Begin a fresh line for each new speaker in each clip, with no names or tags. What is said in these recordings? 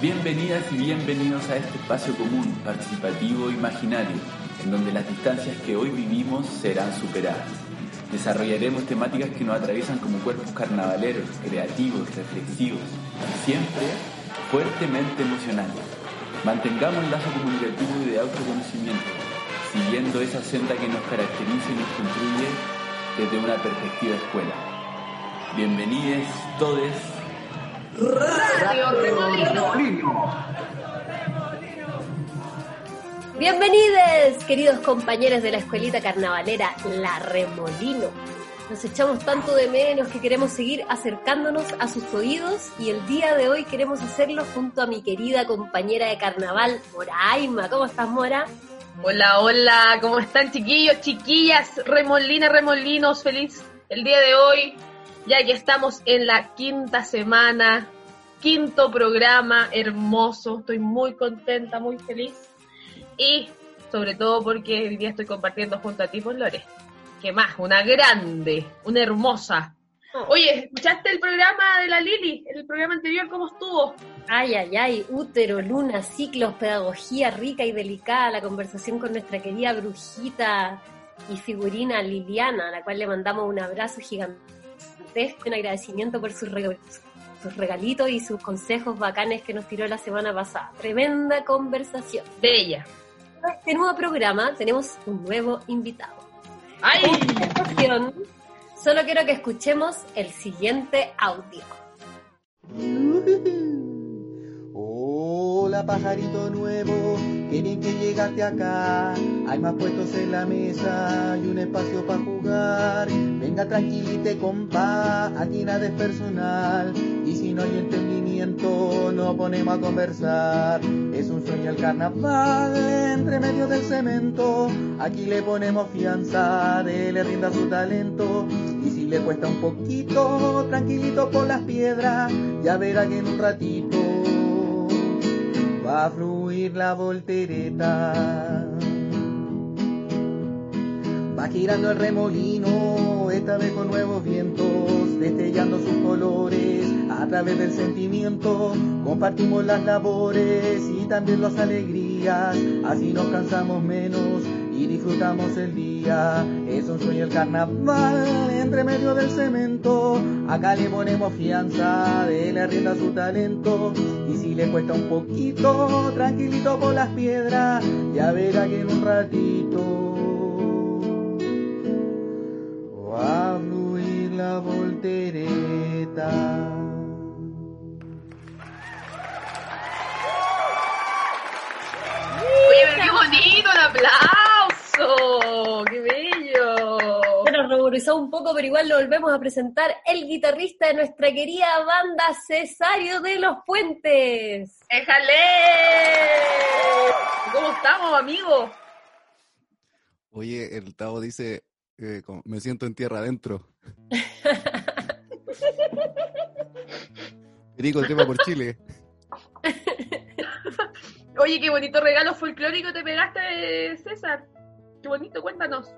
Bienvenidas y bienvenidos a este espacio común, participativo imaginario, en donde las distancias que hoy vivimos serán superadas. Desarrollaremos temáticas que nos atraviesan como cuerpos carnavaleros, creativos, reflexivos, siempre fuertemente emocionales. Mantengamos el lazo comunicativo y de autoconocimiento, siguiendo esa senda que nos caracteriza y nos construye desde una perspectiva escuela. Bienvenidos todos.
Radio Remolino.
Bienvenidos, queridos compañeros de la escuelita carnavalera La Remolino. Nos echamos tanto de menos que queremos seguir acercándonos a sus oídos y el día de hoy queremos hacerlo junto a mi querida compañera de carnaval, Moraima. ¿Cómo estás, Mora?
Hola, hola, ¿cómo están chiquillos, chiquillas, remolinas, remolinos? Feliz el día de hoy, ya que estamos en la quinta semana, quinto programa, hermoso, estoy muy contenta, muy feliz y sobre todo porque hoy día estoy compartiendo junto a ti, Lore. ¿Qué más? Una grande, una hermosa. Oye, ¿escuchaste el programa de la Lili? El programa anterior, ¿cómo estuvo?
Ay, ay, ay, útero, luna, ciclos, pedagogía rica y delicada, la conversación con nuestra querida brujita y figurina Liliana, a la cual le mandamos un abrazo gigantesco, un agradecimiento por sus, sus regalitos y sus consejos bacanes que nos tiró la semana pasada. Tremenda conversación.
Bella.
En este nuevo programa tenemos un nuevo invitado.
¡Ay!
Solo quiero que escuchemos el siguiente audio.
Hola pajarito nuevo, qué bien que llegaste acá. Hay más puestos en la mesa y un espacio para jugar. Venga tranquilite compa, aquí nada es personal. Y si no hay entendimiento, nos ponemos a conversar. Es un sueño el carnaval entre medio del cemento. Aquí le ponemos fianza, le rinda su talento. Y si le cuesta un poquito, tranquilito por las piedras, ya verá que en un ratito va a fluir la voltereta. Va girando el remolino, esta vez con nuevos vientos, destellando sus colores a través del sentimiento. Compartimos las labores y también las alegrías, así nos cansamos menos disfrutamos el día. Es un sueño el carnaval entre medio del cemento. Acá le ponemos fianza, de la rienda su talento. Y si le cuesta un poquito, tranquilito por las piedras, ya verá que en un ratito va a fluir la voltereta.
Oye, pero qué bonito el aplauso. ¡Qué bello!
Se nos ruborizó un poco, pero igual lo volvemos a presentar el guitarrista de nuestra querida banda Cesario de los Puentes.
¡Éjale! ¿Cómo estamos, amigos?
Oye, el Tavo dice, eh, como, me siento en tierra adentro. Perico, tema por Chile.
Oye, qué bonito regalo folclórico te pegaste, César. Qué bonito, cuéntanos.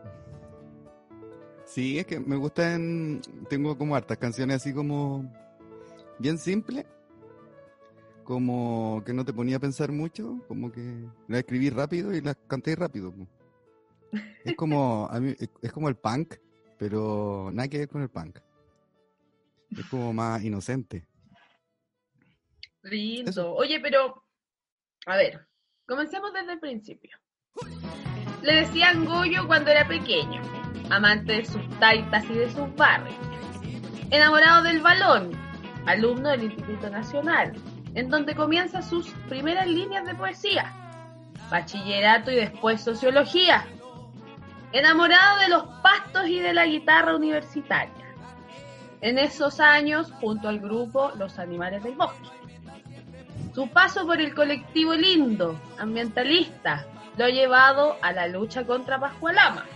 Sí, es que me gustan, tengo como hartas canciones así como bien simples, como que no te ponía a pensar mucho, como que las escribí rápido y las canté rápido. Es como, a mí, es- es como el punk, pero nada que ver con el punk. Es como más inocente.
Lindo.
Eso.
Oye, pero, a ver, comencemos desde el principio. Le decían Goyo cuando era pequeño, amante de sus taitas y de sus barrios. Enamorado del balón, alumno del Instituto Nacional, en donde comienza sus primeras líneas de poesía, bachillerato y después sociología. Enamorado de los pastos y de la guitarra universitaria. En esos años, junto al grupo Los Animales del Bosque. Su paso por el colectivo Lindo, ambientalista, lo ha llevado a la lucha contra Pascualama.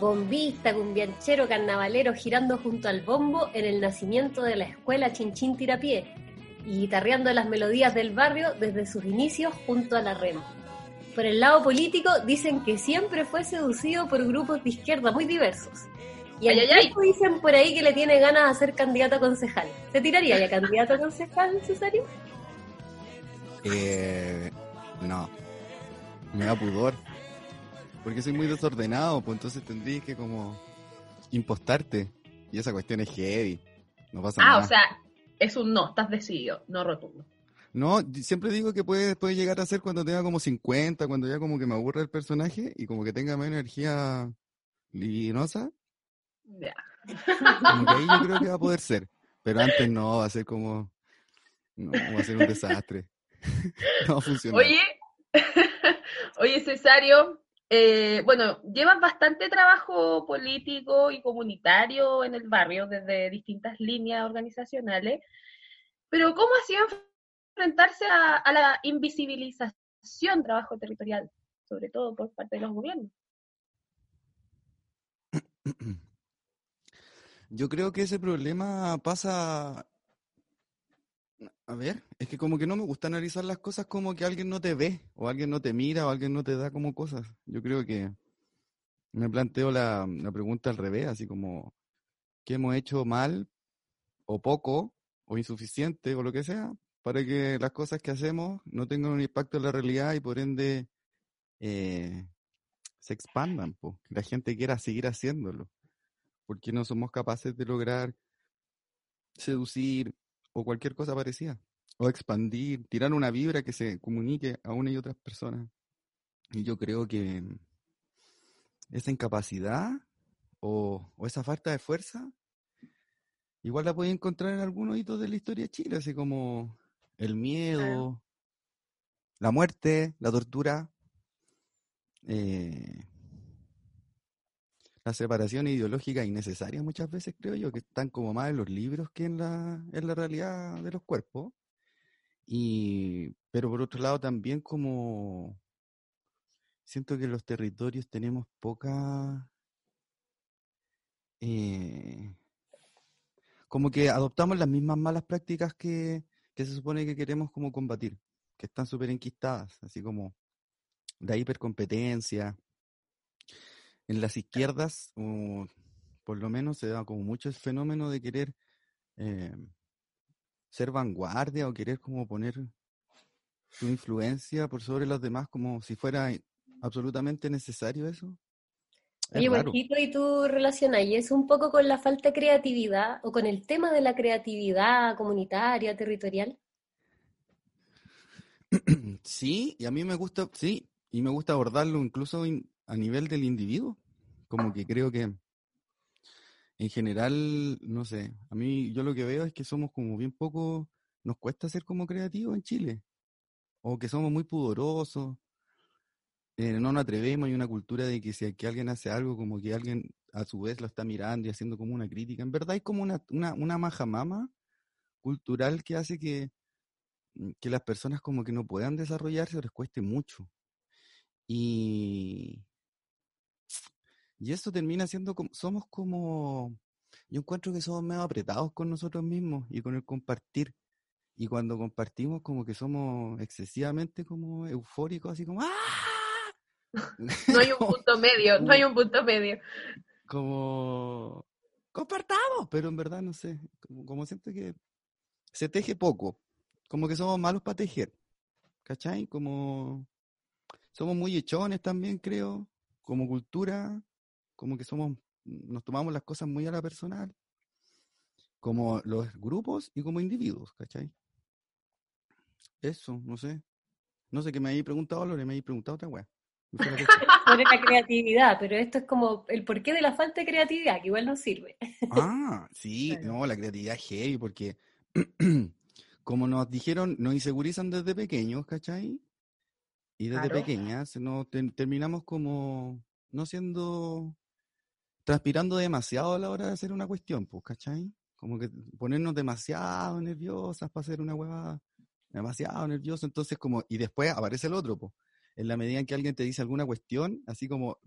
Bombista, cumbianchero, carnavalero girando junto al bombo en el nacimiento de la escuela Chinchín Tirapié y guitarreando las melodías del barrio desde sus inicios junto a la rema. Por el lado político dicen que siempre fue seducido por grupos de izquierda muy diversos. Y
Ay,
al
ay,
dicen por ahí que le tiene ganas de ser candidato a concejal. ¿Se tiraría ya candidato a concejal, Cesario?
Eh, no, me da pudor. Porque soy muy desordenado, pues entonces tendrías que como impostarte. Y esa cuestión es heavy. No pasa
Ah,
nada.
o sea, es un no, estás decidido, no rotundo.
No, siempre digo que puede, puede llegar a ser cuando tenga como 50, cuando ya como que me aburre el personaje y como que tenga menos energía libidinosa,
Ya.
como que ahí yo creo que va a poder ser. Pero antes no, va a ser como... No, va a ser un desastre. No va a funcionar.
Oye, oye Cesario, eh, bueno, llevas bastante trabajo político y comunitario en el barrio desde distintas líneas organizacionales, pero ¿cómo ha sido enfrentarse a, a la invisibilización trabajo territorial, sobre todo por parte de los gobiernos?
Yo creo que ese problema pasa... A ver, es que como que no me gusta analizar las cosas como que alguien no te ve, o alguien no te mira, o alguien no te da como cosas. Yo creo que me planteo la, la pregunta al revés, así como, ¿qué hemos hecho mal, o poco, o insuficiente, o lo que sea, para que las cosas que hacemos no tengan un impacto en la realidad y por ende eh, se expandan, po, que la gente quiera seguir haciéndolo? porque no somos capaces de lograr seducir o cualquier cosa parecida, o expandir, tirar una vibra que se comunique a una y otras personas. Y yo creo que esa incapacidad o, o esa falta de fuerza, igual la puedes encontrar en algunos hitos de la historia de Chile, así como el miedo, la muerte, la tortura, eh, la separación ideológica innecesaria muchas veces, creo yo, que están como más en los libros que en la, en la realidad de los cuerpos. Y, pero por otro lado también como siento que los territorios tenemos poca... eh, como que adoptamos las mismas malas prácticas que, que se supone que queremos como combatir, que están súper enquistadas, así como la hipercompetencia, en las izquierdas, o por lo menos se da como mucho el fenómeno de querer eh, ser vanguardia o querer como poner su influencia por sobre los demás como si fuera absolutamente necesario eso. Es
Oye. Marquito, ¿y tú relacionas y eso un poco con la falta de creatividad o con el tema de la creatividad comunitaria, territorial?
Sí, y a mí me gusta, sí, y me gusta abordarlo incluso in- a nivel del individuo. Como que creo que en general, no sé, a mí yo lo que veo es que somos como bien poco, nos cuesta ser como creativos en Chile, o que somos muy pudorosos, eh, no nos atrevemos, hay una cultura de que si que alguien hace algo, como que alguien a su vez lo está mirando y haciendo como una crítica. En verdad hay como una, una, una majamama cultural que hace que, mm, que las personas como que no puedan desarrollarse o les cueste mucho. Y, y eso termina siendo como, somos como, yo encuentro que somos medio apretados con nosotros mismos y con el compartir. Y cuando compartimos como que somos excesivamente como eufóricos, así como ¡ah!
No hay un punto medio, no hay un punto medio.
como compartamos, pero en verdad no sé, como, como siento que se teje poco, como que somos malos para tejer, ¿cachai? Como somos muy hechones también, creo, como cultura, como que somos, nos tomamos las cosas muy a la personal, como los grupos y como individuos, ¿cachai? Eso, no sé. No sé qué me habéis preguntado, Lore, me habéis preguntado otra weá.
Sobre la creatividad, pero esto es como el porqué de la falta de creatividad, que igual nos sirve.
Ah, sí, no, la creatividad es heavy porque como nos dijeron, nos insegurizan desde pequeños, ¿cachai? Y desde
Claro.
pequeñas nos terminamos como no siendo, transpirando demasiado a la hora de hacer una cuestión, pues, ¿cachai? Como que ponernos demasiado nerviosas para hacer una huevada, demasiado nervioso, entonces como, y después aparece el otro, pues, en la medida en que alguien te dice alguna cuestión, así como,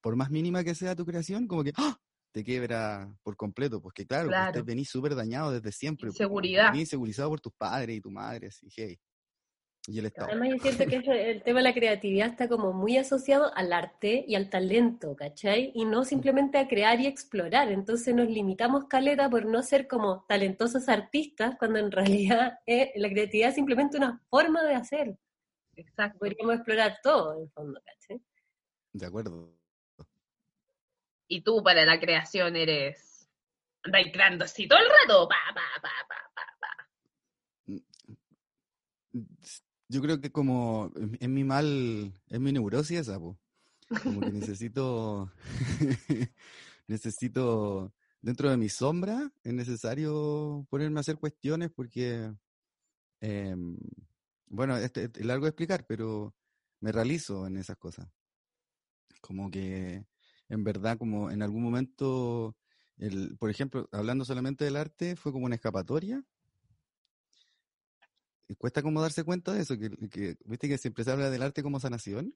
por más mínima que sea tu creación, como que, ¡ah! te quiebra por completo, porque claro, pues,
Claro.
usted venís súper dañado desde siempre. pues, como
Inseguridad.
venís insegurizado por tus padres y tu madre, así, hey. Y el Estado.
Además, yo siento que el tema de la creatividad está como muy asociado al arte y al talento, ¿cachai? Y no simplemente a crear y explorar. Entonces nos limitamos caleta por no ser como talentosos artistas, cuando en realidad eh, la creatividad es simplemente una forma de hacer.
Exacto.
Podríamos explorar todo, en el fondo, ¿cachai?
De acuerdo.
Y tú para la creación eres. Andáis creando así todo el rato. Pa, pa, pa, pa.
Yo creo que como es mi mal, es mi neurosis esa, po. Como que necesito, necesito, dentro de mi sombra, es necesario ponerme a hacer cuestiones porque, em, bueno, este, es largo de explicar, pero me realizo en esas cosas. Como que, en verdad, como en algún momento, el, por ejemplo, hablando solamente del arte, fue como una escapatoria cuesta como darse cuenta de eso, que, que, viste que siempre se habla del arte como sanación,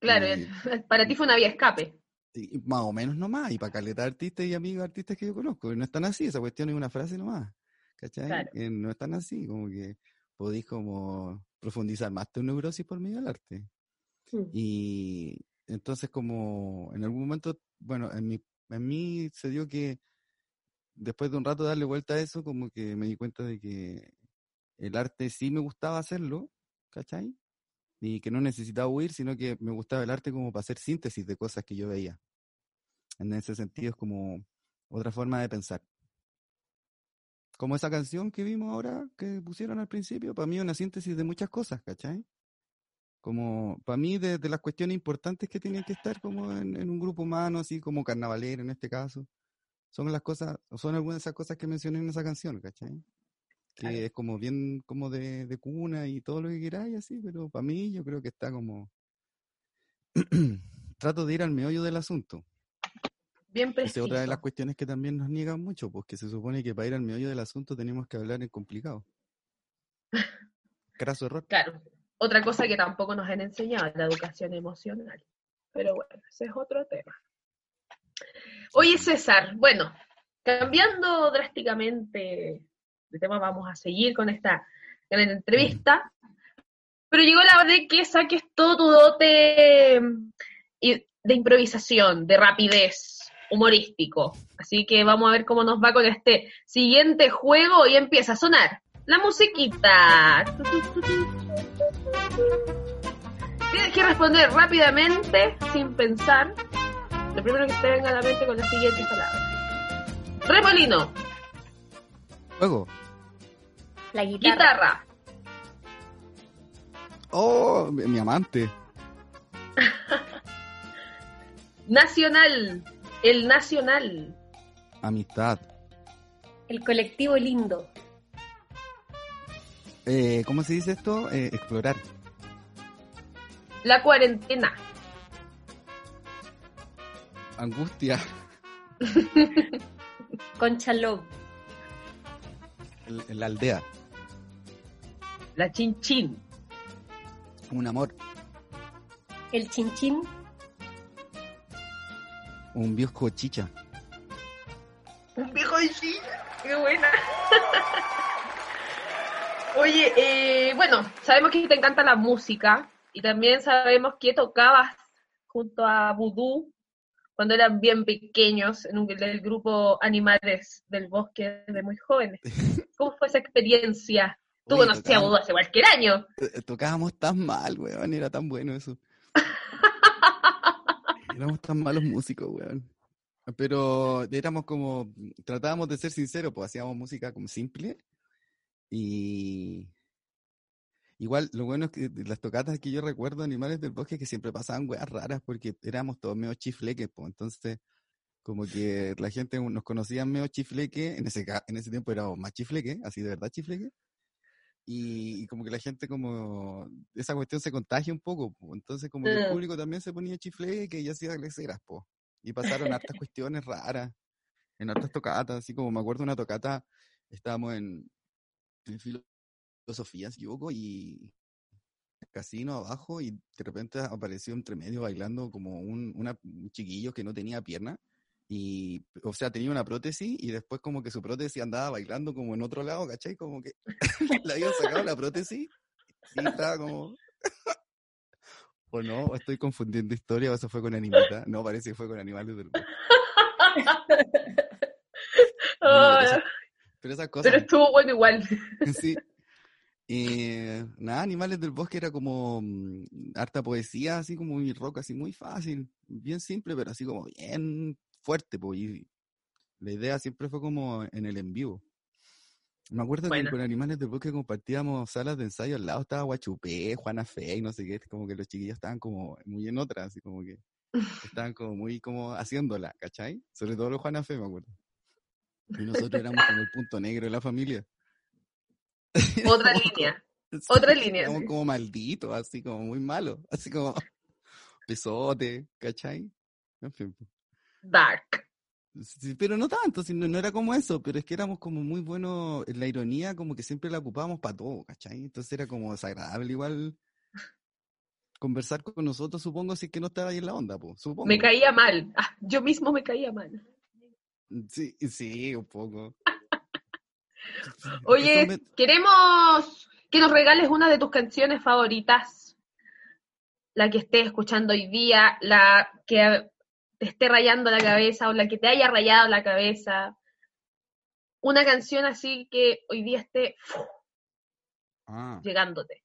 Claro,
Y-
para ti fue una vía escape.
y más o menos nomás, y para caleta artistas y amigos artistas que yo conozco, no están así, esa cuestión es una frase nomás, ¿cachai?
Claro.
Eh, no están así, como que podéis como profundizar más tu neurosis por medio del arte.
Mm.
Y entonces como en algún momento, bueno, en mi, en mí se dio que después de un rato darle vuelta a eso, como que me di cuenta de que el arte sí me gustaba hacerlo, ¿cachai? Y que no necesitaba huir, sino que me gustaba el arte como para hacer síntesis de cosas que yo veía. En ese sentido es como otra forma de pensar. Como esa canción que vimos ahora, que pusieron al principio, para mí es una síntesis de muchas cosas, ¿cachai? Como, para mí, de, de las cuestiones importantes que tienen que estar como en, en un grupo humano, así como carnavalero en este caso, son las cosas, son algunas de esas cosas que mencioné en esa canción, ¿cachai? Que
Claro.
es como bien como de, de cuna y todo lo que queráis, así, pero para mí yo creo que está como... Trato de ir al meollo del asunto.
Bien
Esa
preciso.
es otra de las cuestiones que también nos niegan mucho, porque se supone que para ir al meollo del asunto tenemos que hablar en complicado. Craso error.
Claro. Otra cosa que tampoco nos han enseñado la educación emocional. Pero bueno, ese es otro tema. Oye, César, bueno, cambiando drásticamente de tema, vamos a seguir con esta gran entrevista. Pero llegó la hora de que saques todo tu dote y- de improvisación, de rapidez, humorístico. Así que vamos a ver cómo nos va con este siguiente juego y empieza a sonar la musiquita. Tienes que responder rápidamente, sin pensar, lo primero que te venga a la mente con las siguientes palabras. Remolino,
Luego.
La guitarra.
guitarra,
Oh, mi mi amante.
nacional, el nacional,
Amistad.
El colectivo lindo.
Eh, ¿Cómo se dice esto? Eh, explorar.
la cuarentena,
Angustia.
Concha Love.
El- la aldea.
La chinchín,
Un amor.
El chinchín.
Un viejo chicha.
un viejo de China, qué buena. Oye, eh, bueno, sabemos que te encanta la música y también sabemos que tocabas junto a Voodoo cuando eran bien pequeños en un, el grupo Animales del Bosque de muy jóvenes. ¿Cómo fue esa experiencia? Tú
Oye,
conocías
tocábamos-
hace cualquier año.
eh, Tocábamos tan mal, weón. Era tan bueno eso. Éramos tan malos músicos, weón. Pero éramos como, tratábamos de ser sinceros, pues hacíamos música como simple. Y igual, lo bueno es que las tocatas que yo recuerdo, Animales del Bosque, que siempre pasaban weas raras porque éramos todos medio chifleques, pues entonces como que la gente nos conocía medio chifleque, en ese, en ese tiempo éramos más chifleque, así de verdad chifleque. Y, y como que la gente como, esa cuestión se contagia un poco, po. entonces como que el
Mm.
público también se ponía chifleque y hacía leceras, po. Y pasaron hartas cuestiones raras, en hartas tocatas, así como me acuerdo una tocata, estábamos en, en filosofía, si equivoco, y el casino abajo, y de repente apareció entre medio bailando como un, una- un chiquillo que no tenía pierna, y, o sea, tenía una prótesis, y después como que su prótesis andaba bailando como en otro lado, ¿cachai? Como que le habían sacado la prótesis, Y estaba como... o no, estoy confundiendo historia, o eso fue con animita. No, parece que fue con animales del bosque. No,
Ah,
pero esas cosas...
pero estuvo bueno igual.
Sí. Nada, Animales del Bosque era como mm, harta poesía, así como muy rock, así muy fácil, bien simple, pero así como bien fuerte. po, y la idea siempre fue como en el en vivo. Me acuerdo que con Animales del Bosque compartíamos salas de ensayo, al lado estaba Guachupé, Juana Fe y no sé qué, como que los chiquillos estaban como muy en otra, así como que estaban como muy como haciéndola, ¿cachai? Sobre todo los Juana Fe, me acuerdo. Y nosotros éramos como el punto negro de la familia.
Otra línea. Otra línea,
Como, como maldito, así como muy malo, así como pesote, ¿cachai? En fin, pues.
Dark.
Sí, pero no tanto, si no, era como eso, pero es que éramos como muy buenos en la ironía, como que siempre la ocupábamos para todo, ¿cachai? Entonces era como desagradable igual conversar con nosotros, supongo, si es que no estaba ahí en la onda, pues, supongo.
Me caía mal. Ah, yo mismo me caía mal.
Sí, sí, un poco.
Oye,
me-
queremos que nos regales una de tus canciones favoritas. La que estés escuchando hoy día, la que te esté rayando la cabeza o la que te haya rayado la cabeza. Una canción así que hoy día esté.
Ah,
llegándote,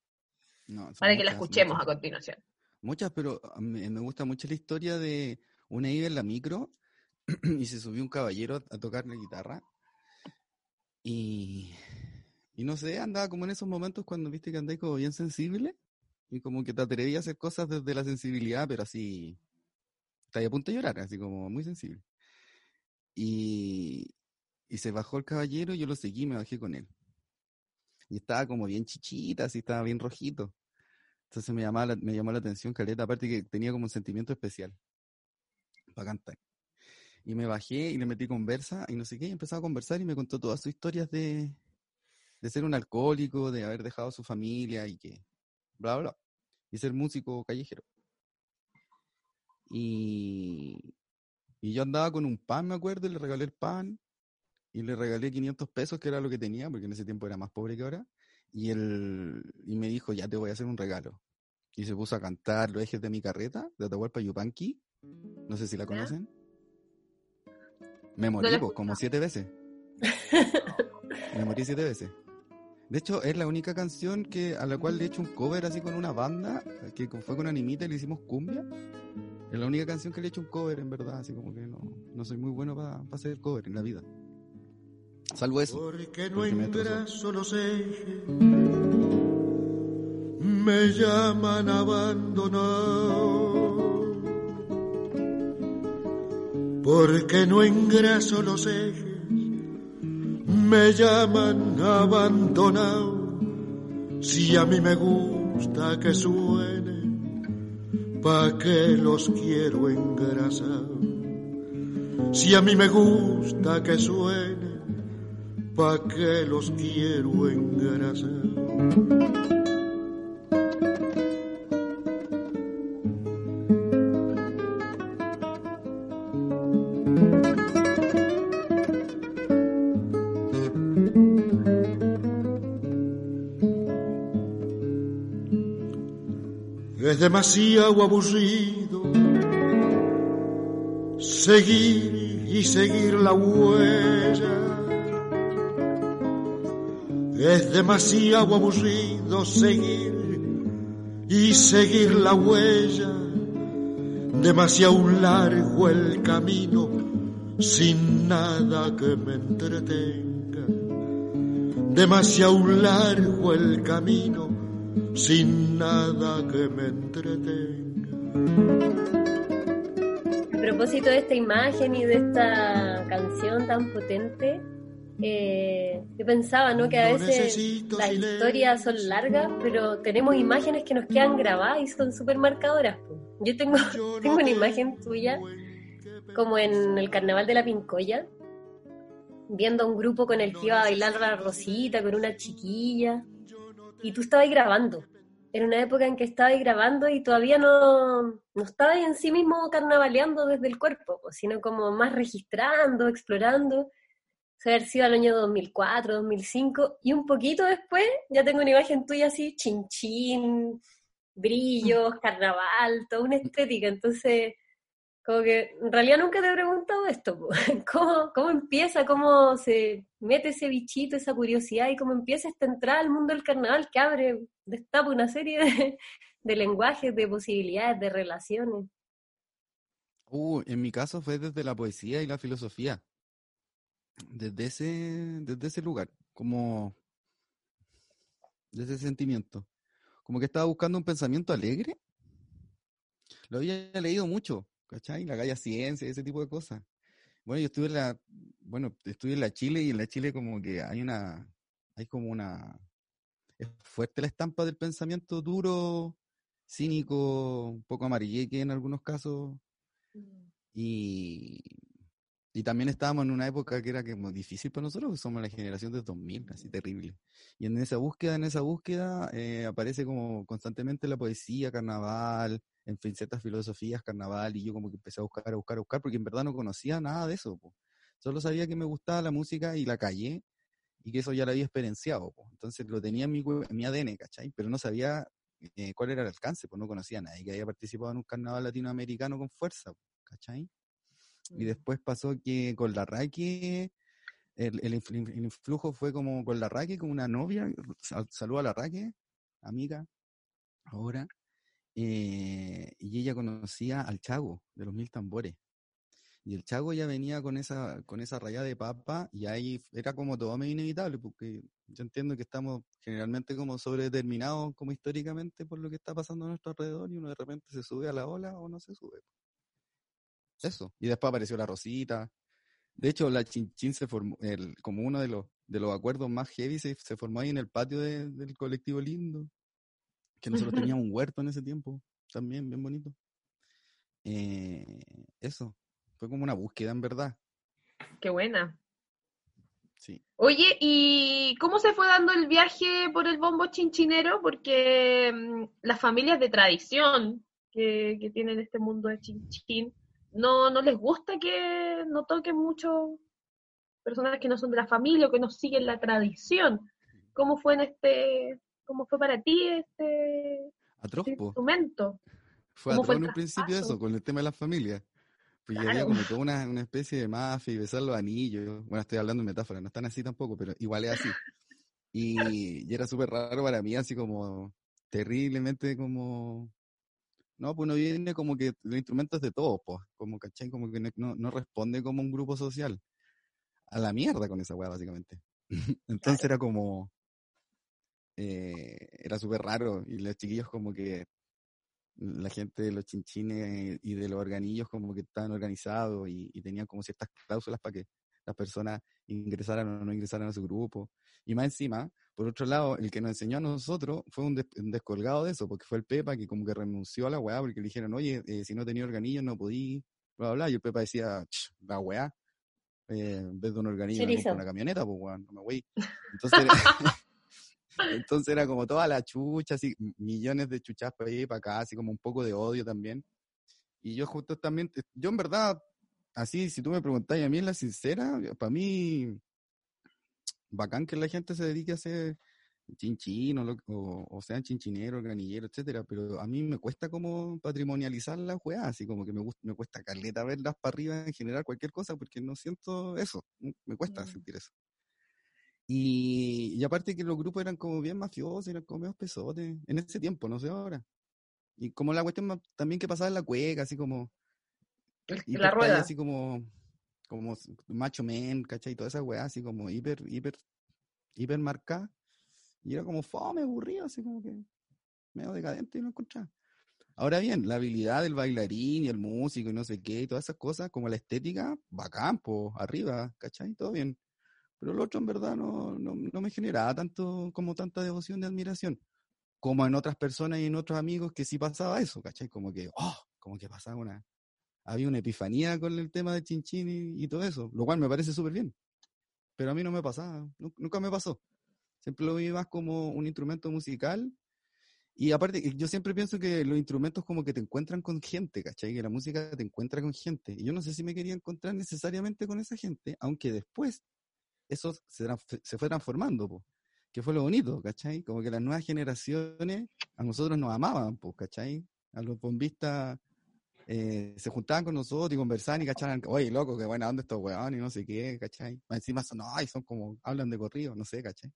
no,
para que la escuchemos
muchas.
a continuación.
Muchas, pero a mí- me gusta mucho la historia de una iba en la micro y se subió un caballero a, tocar la guitarra. Y, y no sé, andaba como en esos momentos cuando viste que andáis como bien sensible y como que te atreví a hacer cosas desde la sensibilidad, pero así, estás a punto de llorar, así como muy sensible. Y, y se bajó el caballero yo lo seguí, me bajé con él. Y estaba como bien chichita, así estaba bien rojito. Entonces me llamaba la- me llamó la atención Caleta, aparte que tenía como un sentimiento especial para cantar. Y me bajé y le metí conversa y no sé qué, y empezaba a conversar y me contó todas sus historias de, de ser un alcohólico, de haber dejado a su familia y que bla, bla, y ser músico callejero. Y, y yo andaba con un pan, me acuerdo, y le regalé el pan y le regalé 500 pesos, que era lo que tenía, porque en ese tiempo era más pobre que ahora. Y, él, y me dijo, ya te voy a hacer un regalo. Y se puso a cantar Los ejes de mi carreta, de Atahualpa Yupanqui. No sé si la conocen. Me morí, pues, como siete veces. Me morí siete veces. De hecho, es la única canción que, a la cual le he hecho un cover así con una banda, que fue con Animita y le hicimos cumbia. Es la única canción que le he hecho un cover, en verdad, así como que no, no soy muy bueno para hacer cover en la vida. Salvo eso.
Porque no engraso los ejes, me llaman abandonado. Porque no engraso los ejes, me llaman abandonado. Si a mí me gusta que suene, pa' que los quiero engrasar. Si a mí me gusta que suene, pa' que los quiero engrasar. Es demasiado aburrido seguir y seguir la huella. Es demasiado aburrido seguir y seguir la huella. Demasiado largo el camino sin nada que me entretenga. Demasiado largo el camino sin nada que me entretenga.
A propósito de esta imagen y de esta canción tan potente, eh, yo pensaba ¿no? que a
No
veces las historias son largas, pero tenemos imágenes que nos quedan grabadas y son súper marcadoras. Yo tengo,
Yo
tengo una imagen tuya como en el carnaval de la Pincoya, viendo a un grupo con el que iba a bailar la Rosita con una chiquilla, y tú estabas grabando. Era una época en que estabas grabando y todavía no, no estabas en sí mismo carnavaleando desde el cuerpo, pues, sino como más registrando, explorando. Se haber sido el año 2004, 2005, y un poquito después ya tengo una imagen tuya así, chinchín, brillos, carnaval, toda una estética. Entonces, como que en realidad nunca te he preguntado esto. ¿Cómo, ¿cómo empieza, cómo se mete ese bichito, esa curiosidad y cómo empieza esta entrada al mundo del carnaval que abre, destapa una serie de, de lenguajes, de posibilidades, de relaciones.
Uh, en mi caso fue desde la poesía y la filosofía. Desde ese, desde ese lugar, como desde ese sentimiento. Como que estaba buscando un pensamiento alegre. Lo había leído mucho, ¿cachai? La Galla Ciencia, ese tipo de cosas. Bueno, yo estuve en la, bueno, estuve en la Chile y en la Chile como que hay una, hay como una, es fuerte la estampa del pensamiento duro, cínico, un poco amarilleque en algunos casos. Y, y también estábamos en una época que era como difícil para nosotros, porque somos la generación de 2000, así terrible. Y en esa búsqueda, en esa búsqueda, eh, aparece como constantemente la poesía, carnaval, en fin, ciertas filosofías, carnaval, y yo como que empecé a buscar, a buscar, a buscar, porque en verdad no conocía nada de eso. po. Solo sabía que me gustaba la música y la calle, y que eso ya lo había experienciado. po. Entonces lo tenía en mi, en mi ADN, ¿cachai? Pero no sabía eh, cuál era el alcance, pues no conocía a nadie que había participado en un carnaval latinoamericano con fuerza, ¿cachai? Y después pasó que con la Raque, el, el, el influjo fue como con la Raque, con una novia, sal- saludo a la Raque, amiga, ahora, eh, y ella conocía al Chago de los Mil Tambores. Y el Chago ya venía con esa, con esa rayada de papa, y ahí era como todo medio inevitable, porque yo entiendo que estamos generalmente como sobredeterminados como históricamente por lo que está pasando a nuestro alrededor, y uno de repente se sube a la ola o no se sube. Eso. Y después apareció la Rosita. De hecho, la Chinchín se formó, como uno de los, de los acuerdos más heavy, se, formó ahí en el patio de- del colectivo Lindo. Que nosotros teníamos un huerto en ese tiempo, también, bien bonito. Eh, eso. Fue como una búsqueda, en verdad.
Qué buena.
Sí.
Oye, ¿y cómo se fue dando el viaje por el bombo chinchinero? Porque mm, las familias de tradición que, que tienen este mundo de chinchín, no, no les gusta que no toquen mucho personas que no son de la familia o que no siguen la tradición. ¿Cómo fue en este, cómo fue para ti este,
Atroz,
este instrumento?
Fue
¿Cómo fue
atroz en un principio eso, con el tema de las familias. Pues ya había
Claro.
como toda una, una especie de mafia y besar los anillos. Bueno, estoy hablando en metáfora, no están así tampoco, pero igual es así. Y, y era súper raro para mí, así como terriblemente como... No, pues uno viene como que los instrumentos de todos, pues, como, ¿cachai? Como que no, no, no responde como un grupo social. A la mierda con esa weá, básicamente. Entonces era como... eh, era súper raro y los chiquillos como que la gente de los chinchines y de los organillos como que estaban organizados y, y tenían como ciertas cláusulas para que las personas ingresaran o no ingresaran a su grupo. Y más encima, por otro lado, el que nos enseñó a nosotros fue un, des- un descolgado de eso, porque fue el Pepa que como que renunció a la weá porque le dijeron, oye, eh, si no tenía organillos no podí, bla, bla, bla. Y el Pepa decía, "Ch, la weá, eh, en vez de un organillo una camioneta, pues weón, no me voy. Entonces entonces era como toda la chucha, así, millones de chuchas para y para acá, así como un poco de odio también. Y yo justo también, eh, yo en verdad, así, si tú me preguntás, y a mí en la sincera, para mí, bacán que la gente se dedique a hacer chinchín o, o, o sean chinchineros, granilleros, etcétera, pero a mí me cuesta como patrimonializar las weas, así como que me, me cuesta caleta verlas para arriba en general, cualquier cosa, porque no siento eso, me cuesta
Mm.
sentir eso. Y, y aparte que los grupos eran como bien mafiosos, eran como medio pesotes, en ese tiempo, no sé ahora. Y como la cuestión también que pasaba en la cueca, así como, hiper
la rueda.
así como, como macho men, ¿cachai? Toda esa weá, así como hiper, hiper, hiper marcada. Y era como fome, aburrido, así como que medio decadente y no encontraba. Ahora bien, la habilidad del bailarín y el músico y no sé qué, y todas esas cosas, como la estética, bacán, po, arriba, ¿cachai? Todo bien. Pero el otro en verdad no, no, no me generaba tanto, como tanta devoción de admiración. Como en otras personas y en otros amigos que sí pasaba eso, ¿cachai? Como que, oh, como que pasaba una, había una epifanía con el tema de Chinchín y, y todo eso, lo cual me parece súper bien. Pero a mí no me pasaba, nu- nunca me pasó. Siempre lo vi más como un instrumento musical. Y aparte, yo siempre pienso que los instrumentos como que te encuentran con gente, ¿cachai? Que la música te encuentra con gente. Y yo no sé si me quería encontrar necesariamente con esa gente, aunque después eso se, se fue transformando, po, que fue lo bonito, ¿cachai? Como que las nuevas generaciones a nosotros nos amaban, pues, ¿cachai? A los bombistas eh, se juntaban con nosotros y conversaban y cachaban, oye, loco, qué buena onda estos weones y no sé qué, ¿cachai? Encima son, ay, son como, hablan de corrido, no sé, ¿cachai?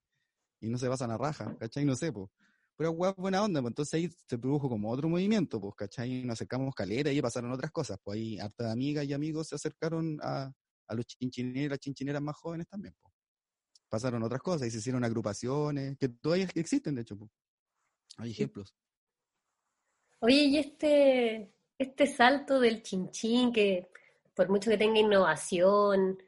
Y no se pasan a raja, ¿cachai? No sé, pues. Pero weón, buena onda, pues entonces ahí se produjo como otro movimiento, pues, ¿cachai? Nos acercamos calera y pasaron otras cosas, pues ahí harta de amigas y amigos se acercaron a, a los chinchineros y las chinchineras más jóvenes también, pues. Pasaron otras cosas y se hicieron agrupaciones, que todavía existen, de hecho, pues. Hay ejemplos.
Oye, y este, este salto del chinchín, que por mucho que tenga innovación,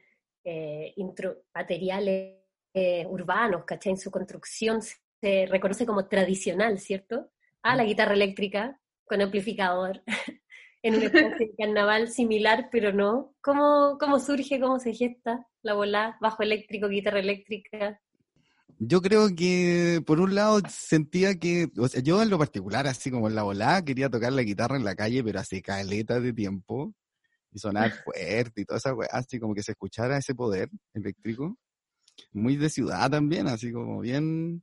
eh, intro- materiales eh, urbanos, ¿cachai? En su construcción se reconoce como tradicional, ¿cierto? Ah, la guitarra eléctrica con amplificador, en un espacio de carnaval similar, pero no. ¿Cómo, cómo surge, cómo se gesta la volá, bajo eléctrico, guitarra eléctrica?
Yo creo que, por un lado, sentía que, o sea, yo en lo particular, así como en la volada, quería tocar la guitarra en la calle, pero hace caleta de tiempo, y sonar fuerte y toda esa weá, así como que se escuchara ese poder eléctrico. Muy de ciudad también, así como bien,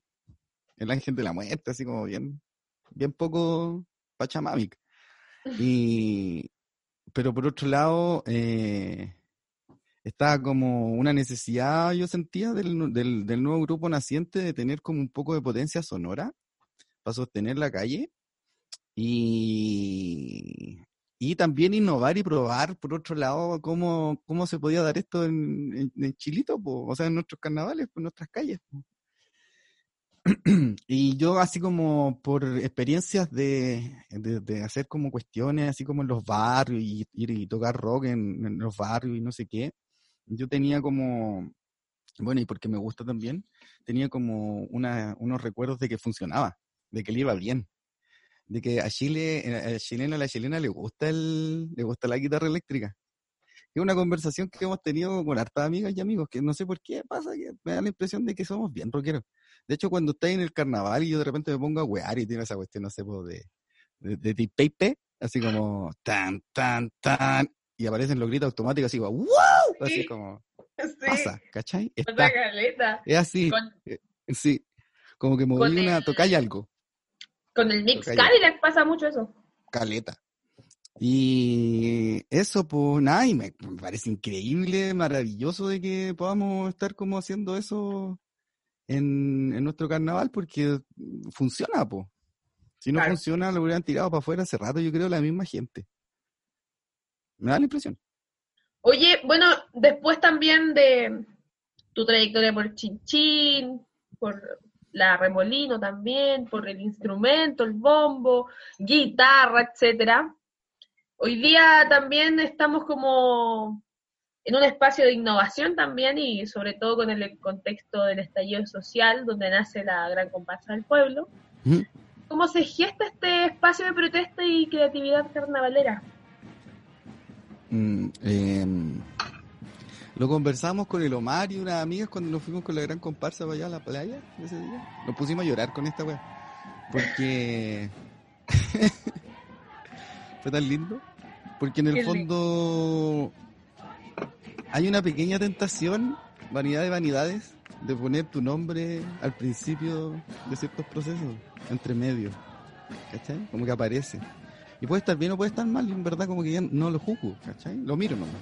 el ángel de la muerte, así como bien, bien poco pachamamic. Y, pero por otro lado, eh, estaba como una necesidad, yo sentía, del, del, nuevo grupo naciente de tener como un poco de potencia sonora para sostener la calle y, y también innovar y probar, por otro lado, cómo, cómo se podía dar esto en, en, en Chilito, o sea, en nuestros carnavales, en nuestras calles. po. Y yo así como por experiencias de, de, hacer como cuestiones, así como en los barrios y ir y tocar rock en, los barrios y no sé qué, yo tenía como, bueno, y porque me gusta también, tenía como unos recuerdos de que funcionaba, de que le iba bien, de que a Chile, eh, al chileno, a la chilena le gusta el, le gusta la guitarra eléctrica. Es una conversación que hemos tenido con hartas amigas y amigos, que no sé por qué pasa, que me da la impresión de que somos bien rockeros. De hecho, cuando estáis en el carnaval y yo de repente me pongo a wear y tiene esa cuestión, no sé, po, de, de, de así como tan, tan, tan, y aparecen los gritos automáticos así, como, ¡wow! Así
Sí.
como,
Sí,
pasa, ¿cachai? Está, es así,
Con,
sí, como que moví una,
el-
tocáis algo,
con el Mix. Cadillac pasa mucho eso.
caleta. Y eso, pues nada, y me me parece increíble, maravilloso de que podamos estar como haciendo eso en, en nuestro carnaval, porque funciona, pues. Si no
Claro.
funciona, lo hubieran tirado para afuera hace rato, yo creo, la misma gente. Me da la impresión.
Oye, bueno, después también de tu trayectoria por Chinchín, por la remolino también, por el instrumento, el bombo, guitarra, etcétera. Hoy día también estamos como en un espacio de innovación también y sobre todo con el contexto del estallido social donde nace la gran comparsa del pueblo. ¿Cómo se gesta este espacio de protesta y creatividad carnavalera?
Mm, em, lo conversamos con el Omar y unas amigas cuando nos fuimos con la gran comparsa para allá a la playa ese día. Nos pusimos a llorar con esta weá. Porque fue tan lindo. Porque en el fondo hay una pequeña tentación, vanidad de vanidades, de poner tu nombre al principio de ciertos procesos, entre medio. ¿Cachai? Como que aparece. Y puede estar bien o puede estar mal, y en verdad como que ya no lo juzgo, ¿cachai? Lo miro nomás.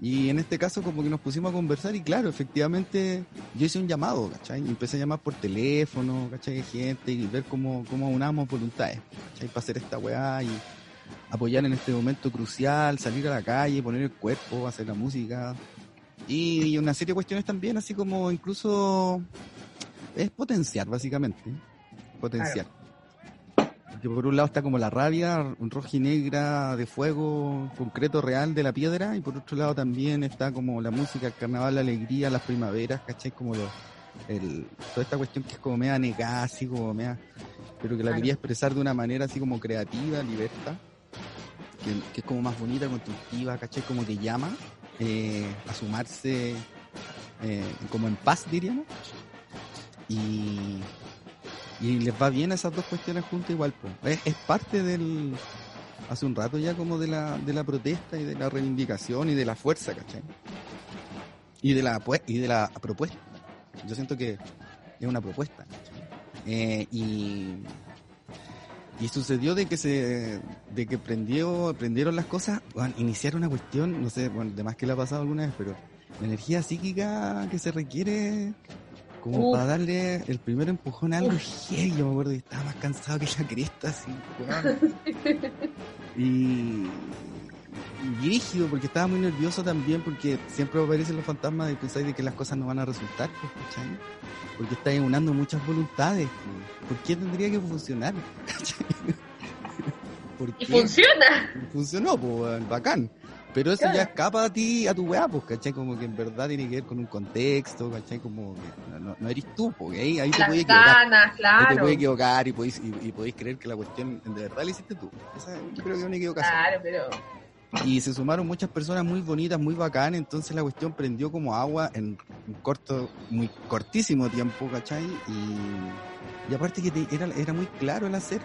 Y en este caso como que nos pusimos a conversar y claro, efectivamente yo hice un llamado, ¿cachai? Y empecé a llamar por teléfono, ¿cachai? Gente y ver cómo, cómo unamos voluntades, ¿cachai? Para hacer esta weá y apoyar en este momento crucial, salir a la calle, poner el cuerpo, hacer la música. Y una serie de cuestiones también, así como incluso es potenciar, básicamente. Potenciar. Porque por un lado está como la rabia roja y negra de fuego concreto real de la piedra y por otro lado también está como la música, el carnaval, la alegría, las primaveras, ¿cachai? Como lo, el, toda esta cuestión que es como media negada, así como media, pero que la
Claro.
quería expresar de una manera así como creativa, liberta, que, es como más bonita, constructiva, ¿cachai? Como que llama eh, a sumarse eh, como en paz, diríamos. Y, les va bien esas dos cuestiones juntas igual. po. Es, parte del, hace un rato ya como de la, de la protesta y de la reivindicación y de la fuerza, ¿cachai? Y de la, pue- y de la propuesta. Yo siento que es una propuesta. Eh, y, y sucedió de que se de que prendió, prendieron las cosas, bueno, iniciar una cuestión, no sé, bueno, de más que le ha pasado alguna vez, pero la energía psíquica que se requiere como para darle el primer empujón a algo heavy, yo me acuerdo que estaba más cansado que la cresta, así, y rígido, porque estaba muy nervioso también, porque siempre aparecen los fantasmas de pensar de que las cosas no van a resultar, pues, ¿cachai? Porque está unando muchas voluntades. pues. ¿Por qué tendría que funcionar? ¿Cachai? ¿Por
Y funciona.
Funcionó, pues, bacán. Pero eso
Claro.
ya escapa a ti, a tu weá, pues, ¿cachai? Como que en verdad tiene que ver con un contexto, ¿cachai? Como que no, no- eres tú, pues, ahí, ahí te puedes equivocar.
ganas,
Ahí te
claro.
puedes equivocar y podéis, y, y podéis creer que la cuestión de verdad la hiciste tú. Esa yo creo que es una equivocación.
Claro, pero.
Y se sumaron muchas personas muy bonitas, muy bacanas, entonces la cuestión prendió como agua en un corto, muy cortísimo tiempo, ¿cachai? Y, y aparte que te- era, era muy claro el hacer.